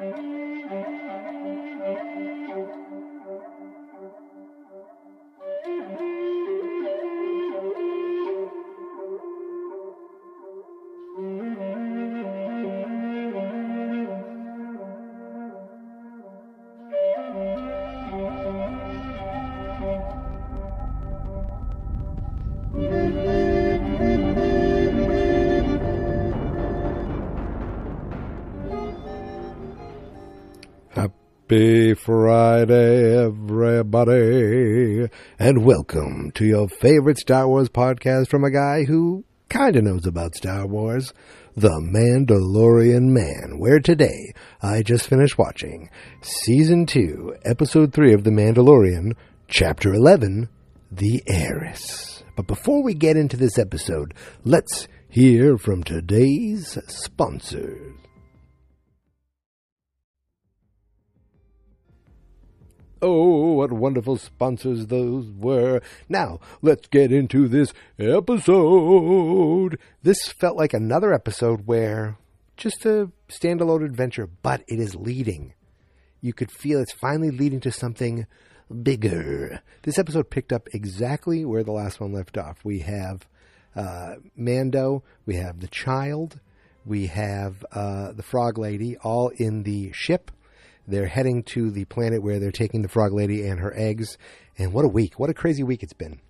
Happy Friday, everybody, and welcome to your favorite Star Wars podcast from a guy who kinda knows about Star Wars, The Mandalorian Man, where today I just finished watching Season 2, Episode 3 of The Mandalorian, Chapter 11, The Heiress. But before we get into this episode, let's hear from today's sponsors. Oh, what wonderful sponsors those were. Now, let's get into this episode. This felt like another episode where just a standalone adventure, but it is leading. You could feel it's finally leading to something bigger. This episode picked up exactly where the last one left off. We have uh, Mando, we have the child, we have uh, the frog lady all in the ship they're heading to the planet where they're taking the frog lady and her eggs. And what a week! What a crazy week it's been.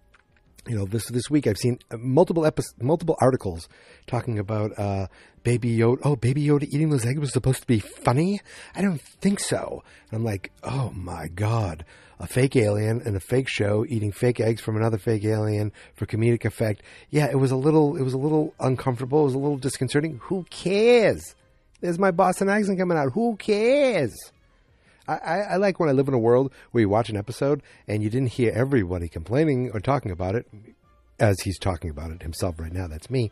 You know, this this week I've seen multiple episodes, multiple articles talking about uh, Baby Yoda. Oh, Baby Yoda eating those eggs was supposed to be funny. I don't think so. And I'm like, oh my god, a fake alien and a fake show eating fake eggs from another fake alien for comedic effect. Yeah, it was a little, it was a little uncomfortable. It was a little disconcerting. Who cares? There's my Boston accent coming out. Who cares? I, I, like when I live in a world where you watch an episode and you didn't hear everybody complaining or talking about it, as he's talking about it himself right now. That's me.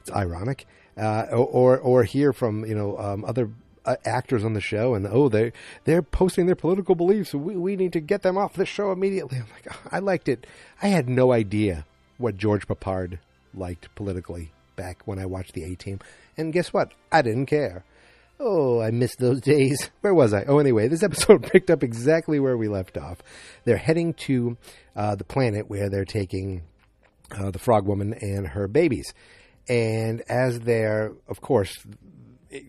It's ironic, uh, or or hear from you know um, other uh, actors on the show and oh they they're posting their political beliefs. We we need to get them off the show immediately. I'm like oh, I liked it. I had no idea what George Peppard liked politically back when I watched the A Team, and guess what? I didn't care. Oh, I missed those days. Where was I? Oh, anyway, this episode picked up exactly where we left off. They're heading to uh, the planet where they're taking uh, the frog woman and her babies. And as they're, of course,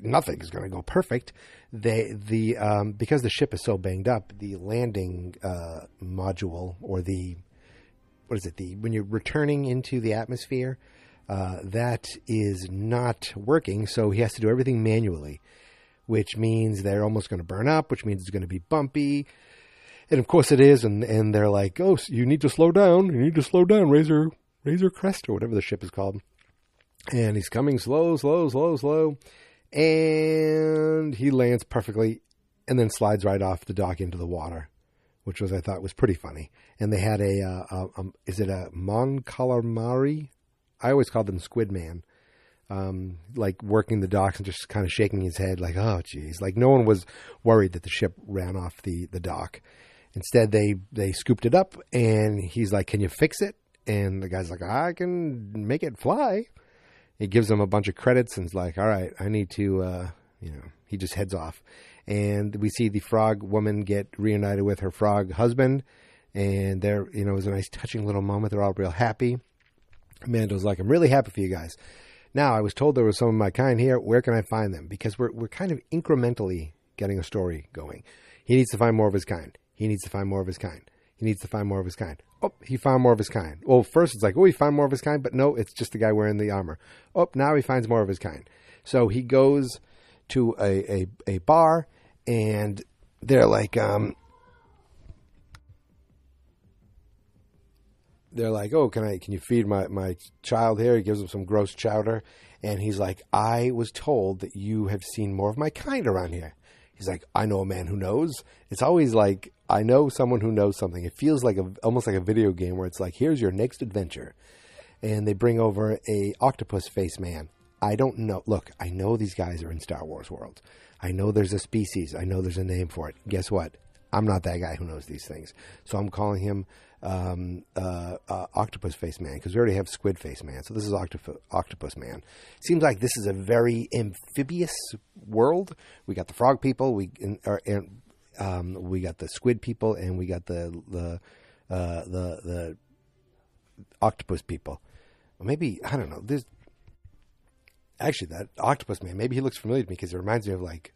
nothing is going to go perfect. They the um, because the ship is so banged up, the landing uh, module or the what is it? The when you're returning into the atmosphere, uh, that is not working. So he has to do everything manually which means they're almost going to burn up, which means it's going to be bumpy. And of course it is, and, and they're like, oh, you need to slow down. You need to slow down, Razor, Razor Crest, or whatever the ship is called. And he's coming slow, slow, slow, slow. And he lands perfectly and then slides right off the dock into the water, which was, I thought, was pretty funny. And they had a, uh, a um, is it a Mon Calamari? I always called them Squid Man um, like working the docks and just kind of shaking his head, like, "Oh, geez!" Like no one was worried that the ship ran off the the dock. Instead, they they scooped it up, and he's like, "Can you fix it?" And the guy's like, "I can make it fly." He gives him a bunch of credits and like, "All right, I need to," uh, you know. He just heads off, and we see the frog woman get reunited with her frog husband, and there, you know, it was a nice, touching little moment. They're all real happy. Amanda's like, "I'm really happy for you guys." Now, I was told there was some of my kind here. Where can I find them? Because we're, we're kind of incrementally getting a story going. He needs to find more of his kind. He needs to find more of his kind. He needs to find more of his kind. Oh, he found more of his kind. Well, first it's like, oh, he found more of his kind, but no, it's just the guy wearing the armor. Oh, now he finds more of his kind. So he goes to a, a, a bar, and they're like, um, they're like, "Oh, can I? Can you feed my my child here?" He gives him some gross chowder, and he's like, "I was told that you have seen more of my kind around here." He's like, "I know a man who knows." It's always like, "I know someone who knows something." It feels like a almost like a video game where it's like, "Here's your next adventure," and they bring over a octopus face man. I don't know. Look, I know these guys are in Star Wars world. I know there's a species. I know there's a name for it. Guess what? I'm not that guy who knows these things. So I'm calling him um, uh, uh, Octopus Face Man because we already have Squid Face Man. So this is Octopus, Octopus Man. Seems like this is a very amphibious world. We got the frog people, we or, and um, we got the squid people, and we got the the uh, the the octopus people. maybe I don't know. There's actually that octopus man. Maybe he looks familiar to me because it reminds me of like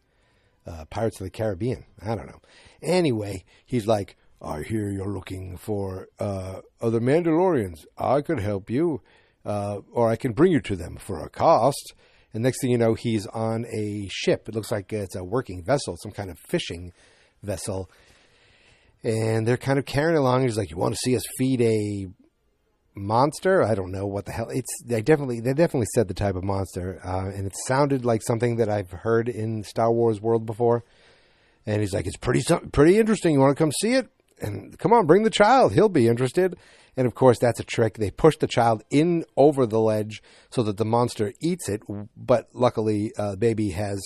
uh, Pirates of the Caribbean. I don't know. Anyway, he's like, I hear you're looking for uh, other Mandalorians. I could help you, uh, or I can bring you to them for a cost. And next thing you know, he's on a ship. It looks like it's a working vessel, some kind of fishing vessel. And they're kind of carrying along. He's like, "You want to see us feed a monster. I don't know what the hell. It's they definitely they definitely said the type of monster, uh, and it sounded like something that I've heard in Star Wars world before. And he's like, "It's pretty pretty interesting. You want to come see it? And come on, bring the child. He'll be interested." And of course, that's a trick. They push the child in over the ledge so that the monster eats it. But luckily, uh, baby has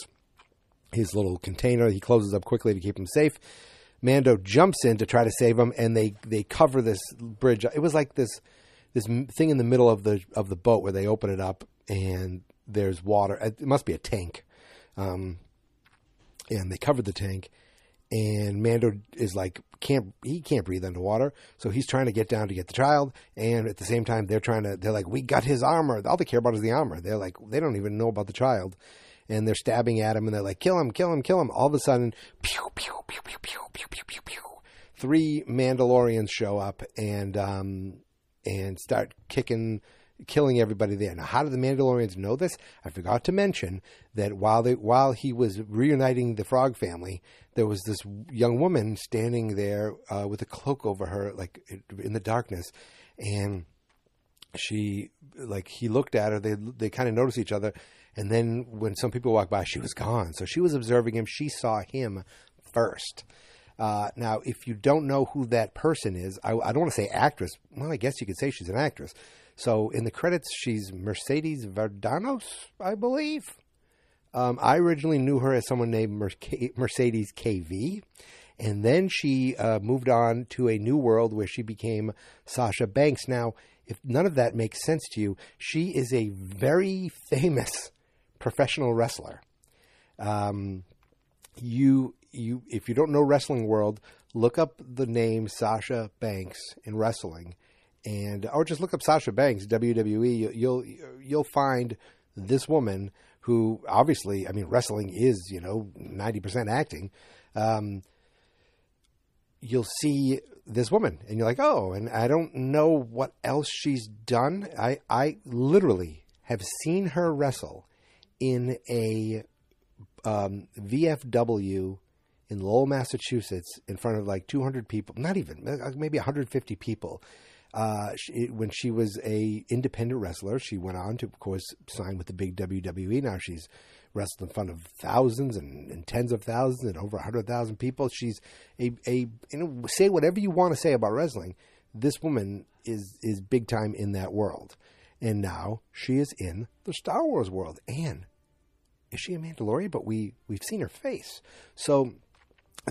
his little container. He closes up quickly to keep him safe. Mando jumps in to try to save him, and they they cover this bridge. It was like this this thing in the middle of the of the boat where they open it up and there's water. It must be a tank, um, and they covered the tank. And Mando is like can't he can't breathe underwater, so he's trying to get down to get the child. And at the same time, they're trying to they're like we got his armor. All they care about is the armor. They're like they don't even know about the child. And they're stabbing at him, and they're like, "Kill him! Kill him! Kill him!" All of a sudden, pew pew pew pew pew pew pew pew pew. Three Mandalorians show up, and um, and start kicking killing everybody there. Now, how do the Mandalorians know this? I forgot to mention that while they while he was reuniting the Frog family, there was this young woman standing there uh, with a cloak over her, like in the darkness, and she like he looked at her. They they kind of noticed each other, and then when some people walked by, she was gone. So she was observing him. She saw him first. Uh, now, if you don't know who that person is, I, I don't want to say actress. Well, I guess you could say she's an actress. So in the credits, she's Mercedes Verdanos, I believe. Um, I originally knew her as someone named Mercedes KV. And then she uh, moved on to a new world where she became Sasha Banks. Now, if none of that makes sense to you, she is a very famous professional wrestler. Um, you you if you don't know wrestling world, look up the name Sasha Banks in wrestling, and or just look up Sasha Banks WWE. You'll you'll find this woman who obviously, I mean, wrestling is you know ninety percent acting. Um, you'll see this woman, and you're like, oh, and I don't know what else she's done. I I literally have seen her wrestle in a um, VFW in Lowell, Massachusetts, in front of like 200 people, not even uh, maybe 150 people. Uh, she, when she was a independent wrestler, she went on to, of course, sign with the big WWE. Now she's wrestled in front of thousands and, and tens of thousands and over 100,000 people. She's a, a you know, say whatever you want to say about wrestling. This woman is is big time in that world, and now she is in the Star Wars world. And is she a Mandalorian? But we we've seen her face, so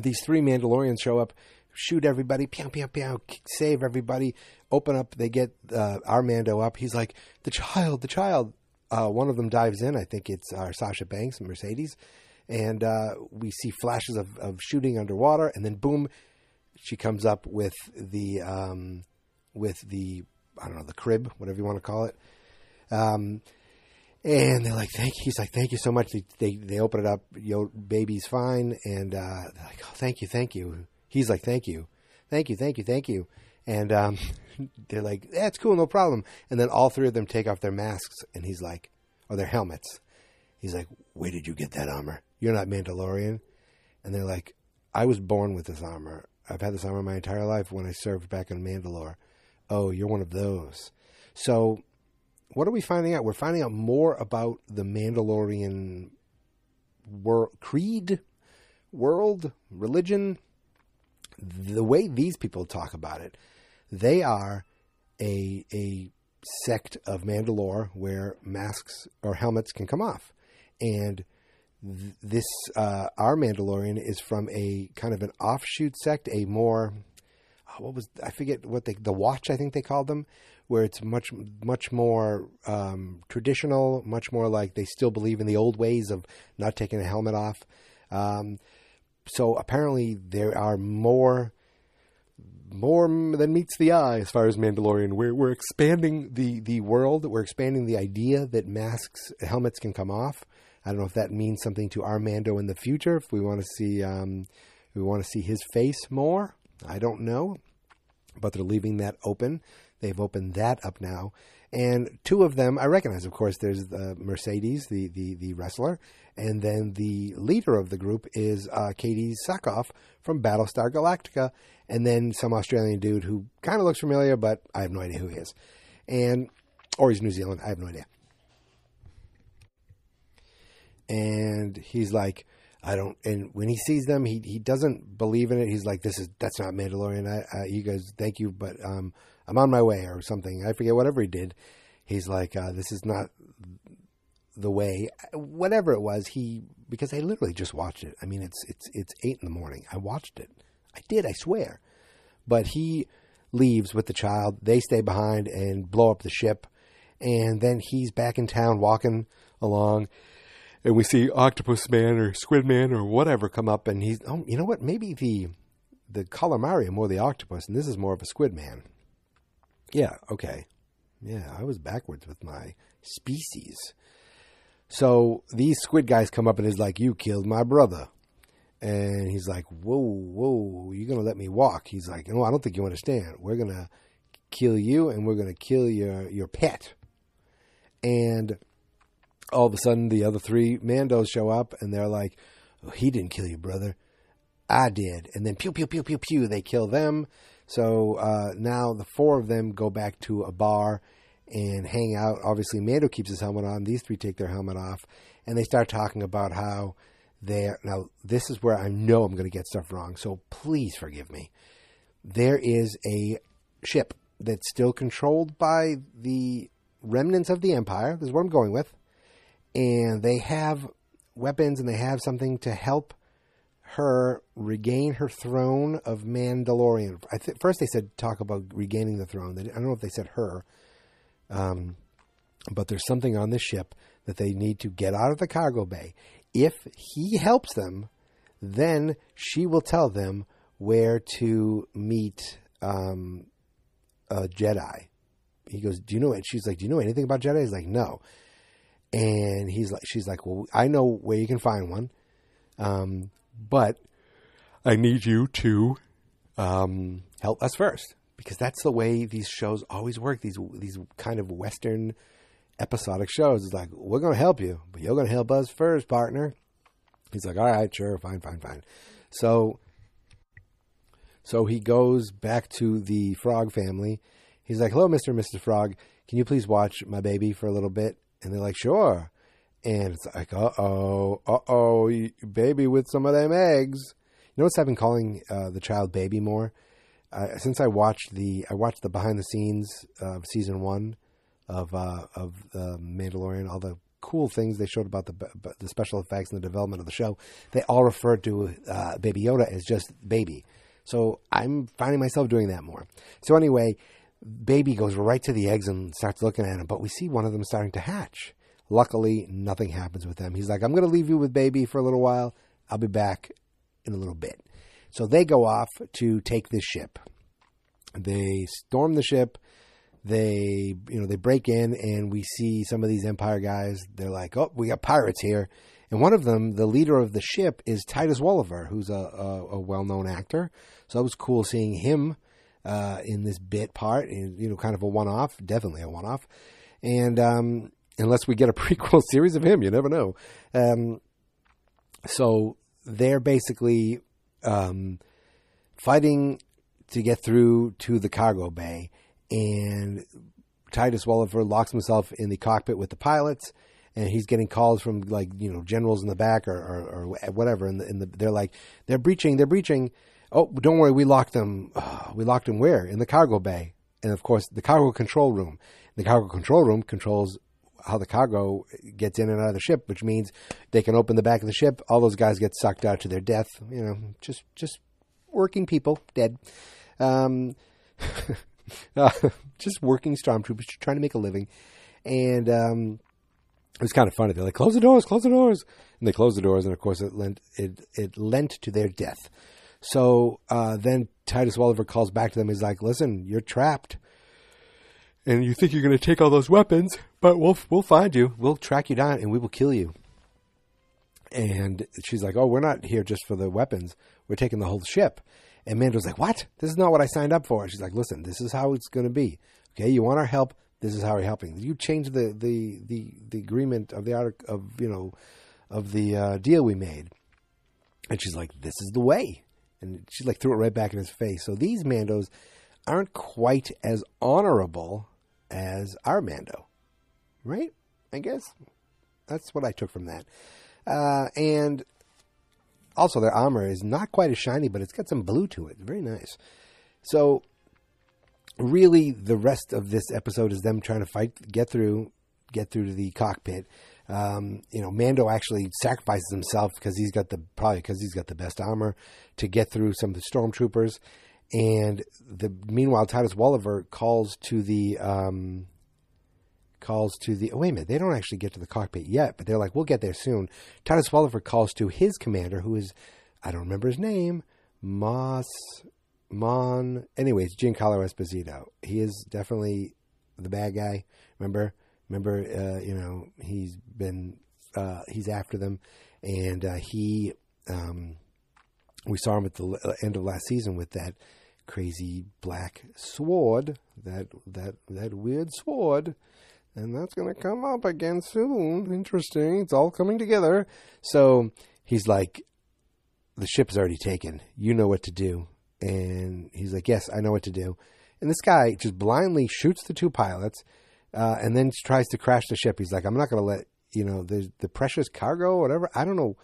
these three Mandalorians show up, shoot everybody, pew, pew, pew, save everybody, open up, they get uh, our Mando up. He's like, the child, the child. Uh, one of them dives in. I think it's uh, Sasha Banks, Mercedes. And uh, we see flashes of, of shooting underwater, and then boom, she comes up with the um, with the I don't know the crib, whatever you want to call it. Um, and they're like, "Thank." He's like, "Thank you so much." They they, they open it up. Yo, baby's fine, and uh, they're like, "Oh, thank you, thank you." He's like, "Thank you, thank you, thank you, thank you," and um, they're like, "That's cool, no problem." And then all three of them take off their masks, and he's like, or their helmets. He's like, "Where did you get that armor? You're not Mandalorian." And they're like, "I was born with this armor. I've had this armor my entire life when I served back in Mandalore." Oh, you're one of those. So what are we finding out? We're finding out more about the Mandalorian world, creed, world, religion. The way these people talk about it, they are a a sect of Mandalore where masks or helmets can come off, and th- this uh, our Mandalorian is from a kind of an offshoot sect, a more oh, what was I forget what they the Watch I think they called them, where it's much much more um, traditional, much more like they still believe in the old ways of not taking a helmet off. Um, so apparently there are more more than meets the eye as far as Mandalorian. We're we're expanding the the world. We're expanding the idea that masks helmets can come off. I don't know if that means something to our Mando in the future. If we want to see um, we want to see his face more. I don't know, but they're leaving that open. They've opened that up now, and two of them I recognize. Of course, there's the Mercedes, the the the wrestler, and then the leader of the group is uh, Katee Sackhoff from Battlestar Galactica, and then some Australian dude who kind of looks familiar, but I have no idea who he is, and or he's New Zealand. I have no idea. And he's like, I don't. And when he sees them, he he doesn't believe in it. He's like, "This is that's not Mandalorian." I, I, you guys, thank you, but um, I'm on my way or something. I forget whatever he did. He's like, uh, "This is not the way." Whatever it was, he because I literally just watched it. I mean, it's it's it's eight in the morning. I watched it. I did. I swear. But he leaves with the child. They stay behind and blow up the ship. And then he's back in town walking along and we see Octopus Man or Squid Man or whatever come up, and he's oh, you know what? Maybe the the calamari more the octopus, and this is more of a Squid Man. Yeah, okay, yeah, I was backwards with my species. So these squid guys come up and is like, "You killed my brother," and he's like, "Whoa, whoa, you're gonna let me walk?" He's like, "No, I don't think you understand. We're gonna kill you, and we're gonna kill your your pet." And all of a sudden the other three Mandos show up and they're like, oh, he didn't kill you, brother. I did. And then pew, pew, pew, pew, pew, they kill them. So uh, now the four of them go back to a bar and hang out. Obviously, Mando keeps his helmet on. These three take their helmet off. And they start talking about how they're. Now, this is where I know I'm going to get stuff wrong. So please forgive me. There is a ship that's still controlled by the remnants of the Empire. This is what I'm going with and they have weapons and they have something to help her regain her throne of Mandalorian. I th- first they said talk about regaining the throne. I don't know if they said her, um, but there's something on the ship that they need to get out of the cargo bay. If he helps them, then she will tell them where to meet um, a Jedi. He goes, "Do you know?" it?" she's like, "Do you know anything about Jedi?" He's like, "No." And he's like, she's like, well, I know where you can find one, um, but I need you to um, help us first because that's the way these shows always work. These these kind of Western episodic shows. It's like we're going to help you, but you're going to help us first, partner. He's like, all right, sure, fine, fine, fine. So, so he goes back to the Frog family. He's like, hello, Mister, Mister Frog. Can you please watch my baby for a little bit? And they're like, sure. And it's like, uh oh, uh oh, baby with some of them eggs. You notice I've been calling uh, the child baby more. Uh, since I watched the I watched the behind the scenes of season one of uh, of the Mandalorian, all the cool things they showed about the the special effects and the development of the show. They all referred to uh, Baby Yoda as just baby. So I'm finding myself doing that more. So anyway, baby goes right to the eggs and starts looking at them, but we see one of them starting to hatch. Luckily, nothing happens with them. He's like, I'm going to leave you with baby for a little while. I'll be back in a little bit. So they go off to take this ship. They storm the ship. They, you know, they break in and we see some of these Empire guys. They're like, oh, we got pirates here. And one of them, the leader of the ship, is Titus Welliver, who's a, a, a well known actor. So it was cool seeing him uh, in this bit part, you know, kind of a one off, definitely a one off. And um, unless we get a prequel series of him, you never know. Um, so they're basically um, fighting to get through to the cargo bay, and Titus Welliver locks himself in the cockpit with the pilots. And he's getting calls from like you know generals in the back or, or, or whatever, and, the, and the, they're like they're breaching, they're breaching, Oh, don't worry, we locked them. we locked them where? In the cargo bay. And of course, the cargo control room. The cargo control room controls how the cargo gets in and out of the ship, which means they can open the back of the ship. All those guys get sucked out to their death. You know, just just working people dead. Um, uh, just working stormtroopers trying to make a living, and um, it was kind of funny. They're like, "Close the doors, close the doors," and they closed the doors, and of course, it lent it it lent to their death. So uh, then Titus Welliver calls back to them. He's like, "Listen, you're trapped." And you think you're going to take all those weapons, but we'll we'll find you. We'll track you down and we will kill you. And she's like, "Oh, we're not here just for the weapons. We're taking the whole ship." And Mando's like, "What? This is not what I signed up for." And she's like, "Listen, this is how it's going to be. Okay, you want our help? This is how we're helping. You change the the the, the agreement of the of you know of the uh, deal we made." And she's like, "This is the way." And she like threw it right back in his face. So these Mandos aren't quite as honorable as our Mando, right? I guess that's what I took from that. Uh, and also, their armor is not quite as shiny, but it's got some blue to it. Very nice. So, really, the rest of this episode is them trying to fight, get through, get through to the cockpit. Um, you know, Mando actually sacrifices himself because he's got the probably because he's got the best armor to get through some of the stormtroopers. And the meanwhile, Titus Welliver calls to the um, calls to the. Oh, wait a minute, they don't actually get to the cockpit yet, but they're like, we'll get there soon. Titus Welliver calls to his commander, who is I don't remember his name, Moss Mon. Anyways, Giancarlo Esposito. He is definitely the bad guy. Remember, remember, uh, you know, he's been uh, he's after them, and uh, he. Um, we saw him at the end of last season with that crazy black sword, that that that weird sword, and that's going to come up again soon. Interesting. It's all coming together. So he's like, the ship's already taken. You know what to do. And he's like, yes, I know what to do. And this guy just blindly shoots the two pilots, uh, and then tries to crash the ship. He's like, I'm not going to let you know the the precious cargo, whatever. I don't know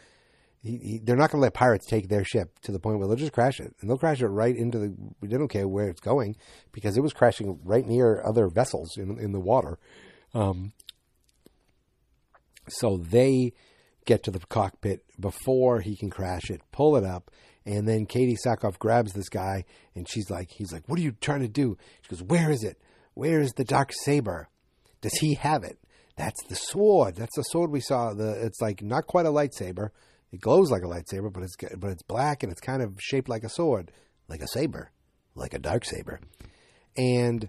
he, he, they're not going to let pirates take their ship to the point where they'll just crash it, and they'll crash it right into the. They don't care where it's going because it was crashing right near other vessels in in the water. Um, so they get to the cockpit before he can crash it, pull it up, and then Katee Sackhoff grabs this guy, and she's like, "He's like, what are you trying to do?" She goes, "Where is it? Where is the dark saber? Does he have it? That's the sword. That's the sword we saw. The it's like not quite a lightsaber." It glows like a lightsaber, but it's but it's black and it's kind of shaped like a sword, like a saber, like a dark saber. And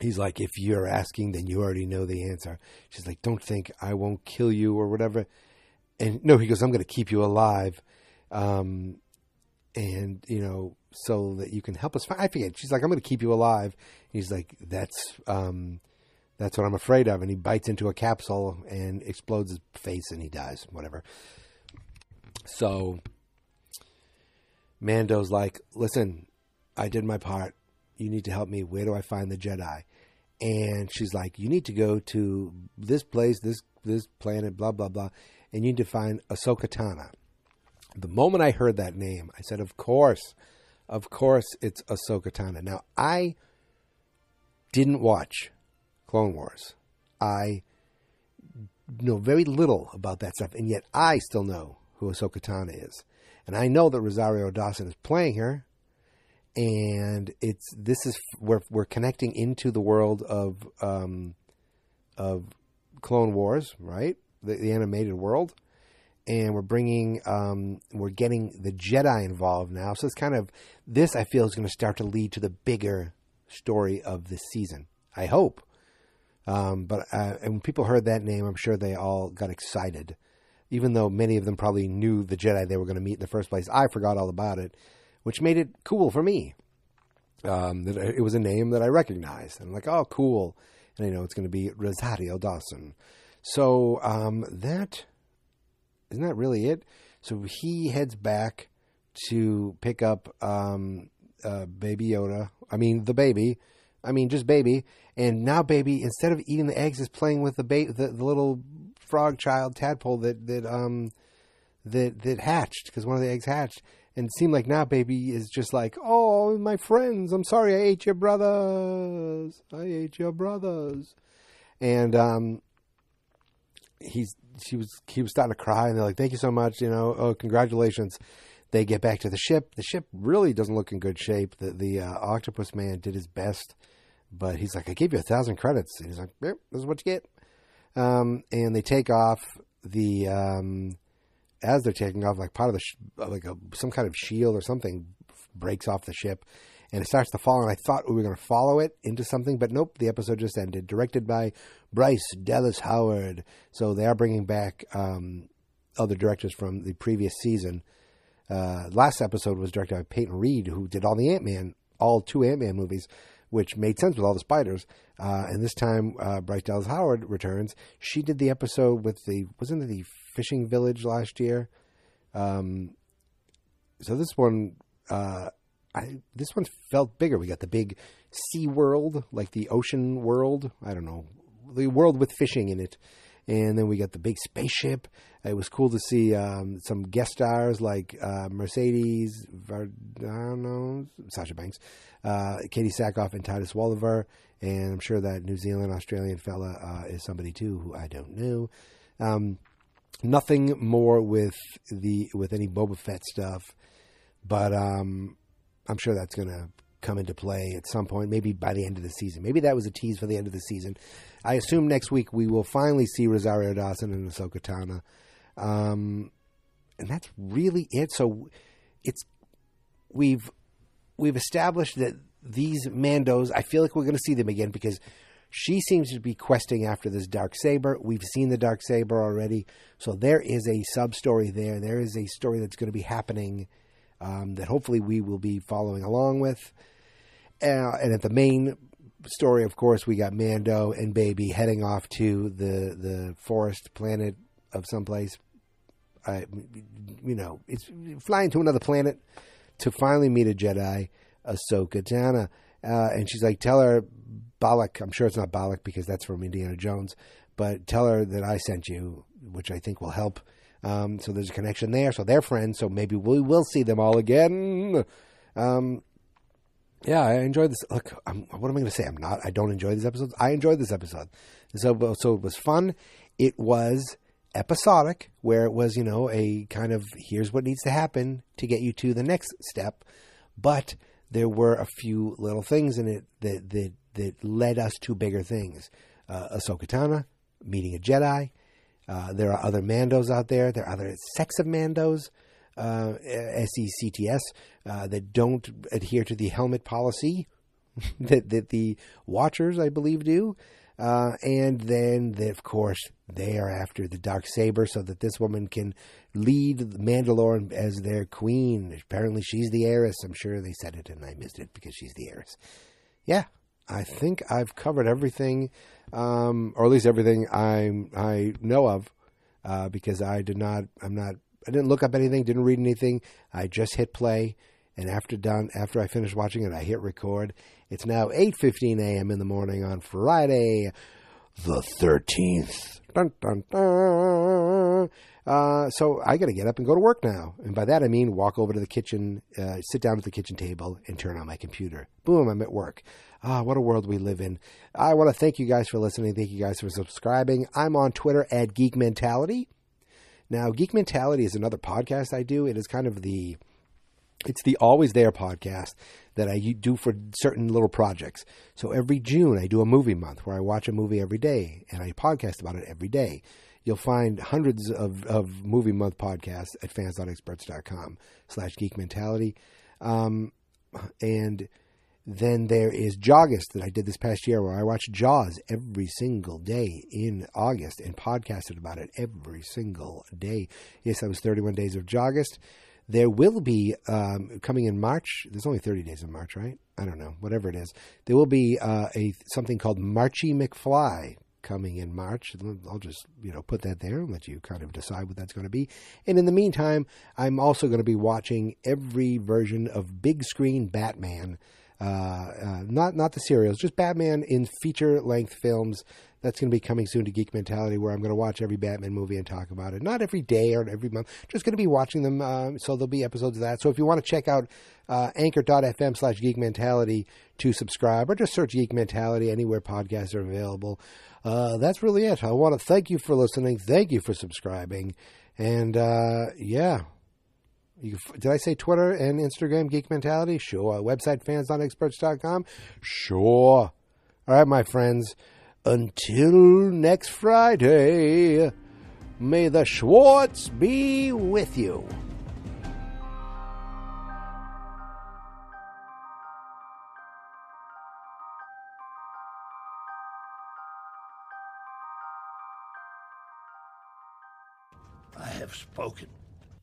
he's like, if you're asking, then you already know the answer. She's like, don't think I won't kill you or whatever. And no, he goes, I'm going to keep you alive, um, and you know, so that you can help us. Find. I forget. She's like, I'm going to keep you alive. he's like, that's. Um, that's what I'm afraid of. And he bites into a capsule and explodes his face and he dies, whatever. So Mando's like, listen, I did my part. You need to help me. Where do I find the Jedi? And she's like, you need to go to this place, this this planet, blah blah blah, and you need to find Ahsoka Tano. The moment I heard that name, I said, of course, of course, it's Ahsoka Tano. Now I didn't watch Clone Wars. I know very little about that stuff, and yet I still know who Ahsoka Tano is. And I know that Rosario Dawson is playing her, and it's this is we're we're connecting into the world of um, of Clone Wars, right? The, the animated world, and we're bringing um, we're getting the Jedi involved now. So it's kind of this I feel is going to start to lead to the bigger story of this season. I hope. Um, but uh, and when people heard that name, I'm sure they all got excited even though many of them probably knew the Jedi they were going to meet in the first place. I forgot all about it, which made it cool for me. Um, it was a name that I recognized. And I'm like, oh, cool. And I know it's going to be Rosario Dawson. So um, that isn't that really it. So he heads back to pick up um, uh, Baby Yoda. I mean, the baby. I mean, just baby. And now, baby, instead of eating the eggs, is playing with the ba- the, the little frog child tadpole that that um that that hatched because one of the eggs hatched and it seemed like now baby is just like oh my friends i'm sorry i ate your brothers i ate your brothers and um he's she was he was starting to cry, and they're like, "Thank you so much," you know. Oh, congratulations. They get back to the ship. The ship really doesn't look in good shape. The the uh, octopus man did his best, but he's like, "I gave you a thousand credits," and he's like, yep, "This is what you get." Um, and they take off the um, as they're taking off, like part of the sh- like a some kind of shield or something breaks off the ship, and it starts to fall. And I thought we were going to follow it into something, but nope. The episode just ended. Directed by Bryce Dallas Howard. So they are bringing back um, other directors from the previous season. Uh, last episode was directed by Peyton Reed, who did all the Ant Man, all two Ant Man movies, which made sense with all the spiders. Uh, and this time, uh, Bryce Dallas Howard returns. She did the episode with the wasn't it the fishing village last year. Um, so this one, uh, I this one felt bigger. We got the big sea world, like the ocean world. I don't know, the world with fishing in it. And then we got the big spaceship. It was cool to see um, some guest stars like uh, Mercedes, Var- I don't know, Sasha Banks, uh, Katee Sackhoff, and Titus Welliver. And I'm sure that New Zealand Australian fella uh, is somebody too who I don't know. Um, nothing more with the with any Boba Fett stuff, but um, I'm sure that's to come into play at some point, maybe by the end of the season. Maybe that was a tease for the end of the season. I assume next week we will finally see Rosario Dawson and Ahsoka Tano. Um, and that's really it. So it's we've we've established that these Mandos. I feel like we're going to see them again because she seems to be questing after this dark saber. We've seen the dark saber already, so there is a sub story there. There is a story that's going to be happening um, that hopefully we will be following along with. Uh, and at the main story, of course, we got Mando and Baby heading off to the the forest planet of someplace. I, you know, it's flying to another planet to finally meet a Jedi, Ahsoka Tano. Uh, and she's like, tell her Balak. I'm sure it's not Balak because that's from Indiana Jones, but tell her that I sent you, which I think will help. Um, so there's a connection there. So they're friends. So maybe we will see them all again. Um, yeah, I enjoyed this. Look, I'm, what am I going to say? I'm not. I don't enjoy these episodes. I enjoyed this episode. This episode was fun. It was episodic, where it was, you know, a kind of here's what needs to happen to get you to the next step. But there were a few little things in it that that that led us to bigger things. Uh, Ahsoka Tano meeting a Jedi. Uh, there are other Mandos out there. There are other sects of Mandos, uh, SECTS, uh, that don't adhere to the helmet policy that, that the Watchers, I believe, do. Uh, and then, they, of course, they are after the dark saber so that this woman can lead Mandalore as their queen. Apparently, she's the heiress. I'm sure they said it and I missed it because she's the heiress. Yeah, I think I've covered everything, um, or at least everything I I know of, uh, because I did not. I'm not. I didn't look up anything. Didn't read anything. I just hit play, and after done, after I finished watching it, I hit record. It's now 8:15 a.m. in the morning on Friday, the 13th. Dun, dun, dun. Uh, so I got to get up and go to work now. And by that I mean walk over to the kitchen, uh, sit down at the kitchen table, and turn on my computer. Boom, I'm at work. Ah, what a world we live in. I want to thank you guys for listening. Thank you guys for subscribing. I'm on Twitter at Geek Mentality. Now, Geek Mentality is another podcast I do. It is kind of the it's the Always There podcast that I do for certain little projects. So every June I do a movie month where I watch a movie every day and I podcast about it every day. You'll find hundreds of, of movie month podcasts at fansnotexperts.com slash geek mentality. Um, and then there is Jawgust that I did this past year where I watched Jaws every single day in August and podcasted about it every single day. Yes, that was 31 days of Jawgust. There will be um, coming in March. There's only 30 days in March, right? I don't know, whatever it is. There will be uh, a something called Marchy McFly coming in March. I'll just you know put that there and let you kind of decide what that's going to be. And in the meantime, I'm also going to be watching every version of big screen Batman. Uh, uh, not not the serials, just Batman in feature length films That's going to be coming soon to Geek Mentality, where I'm going to watch every Batman movie and talk about it. Not every day or every month, just going to be watching them. Um, so there'll be episodes of that. So if you want to check out uh, anchor.fm slash Geek Mentality to subscribe, or just search Geek Mentality anywhere podcasts are available. Uh, that's really it. I want to thank you for listening. Thank you for subscribing. And uh, yeah. You, did I say Twitter and Instagram Geek Mentality? Sure. Website fansnotexperts.com? Sure. All right, my friends. Until next Friday, may the Schwartz be with you. I have spoken.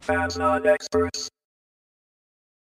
Fans not experts.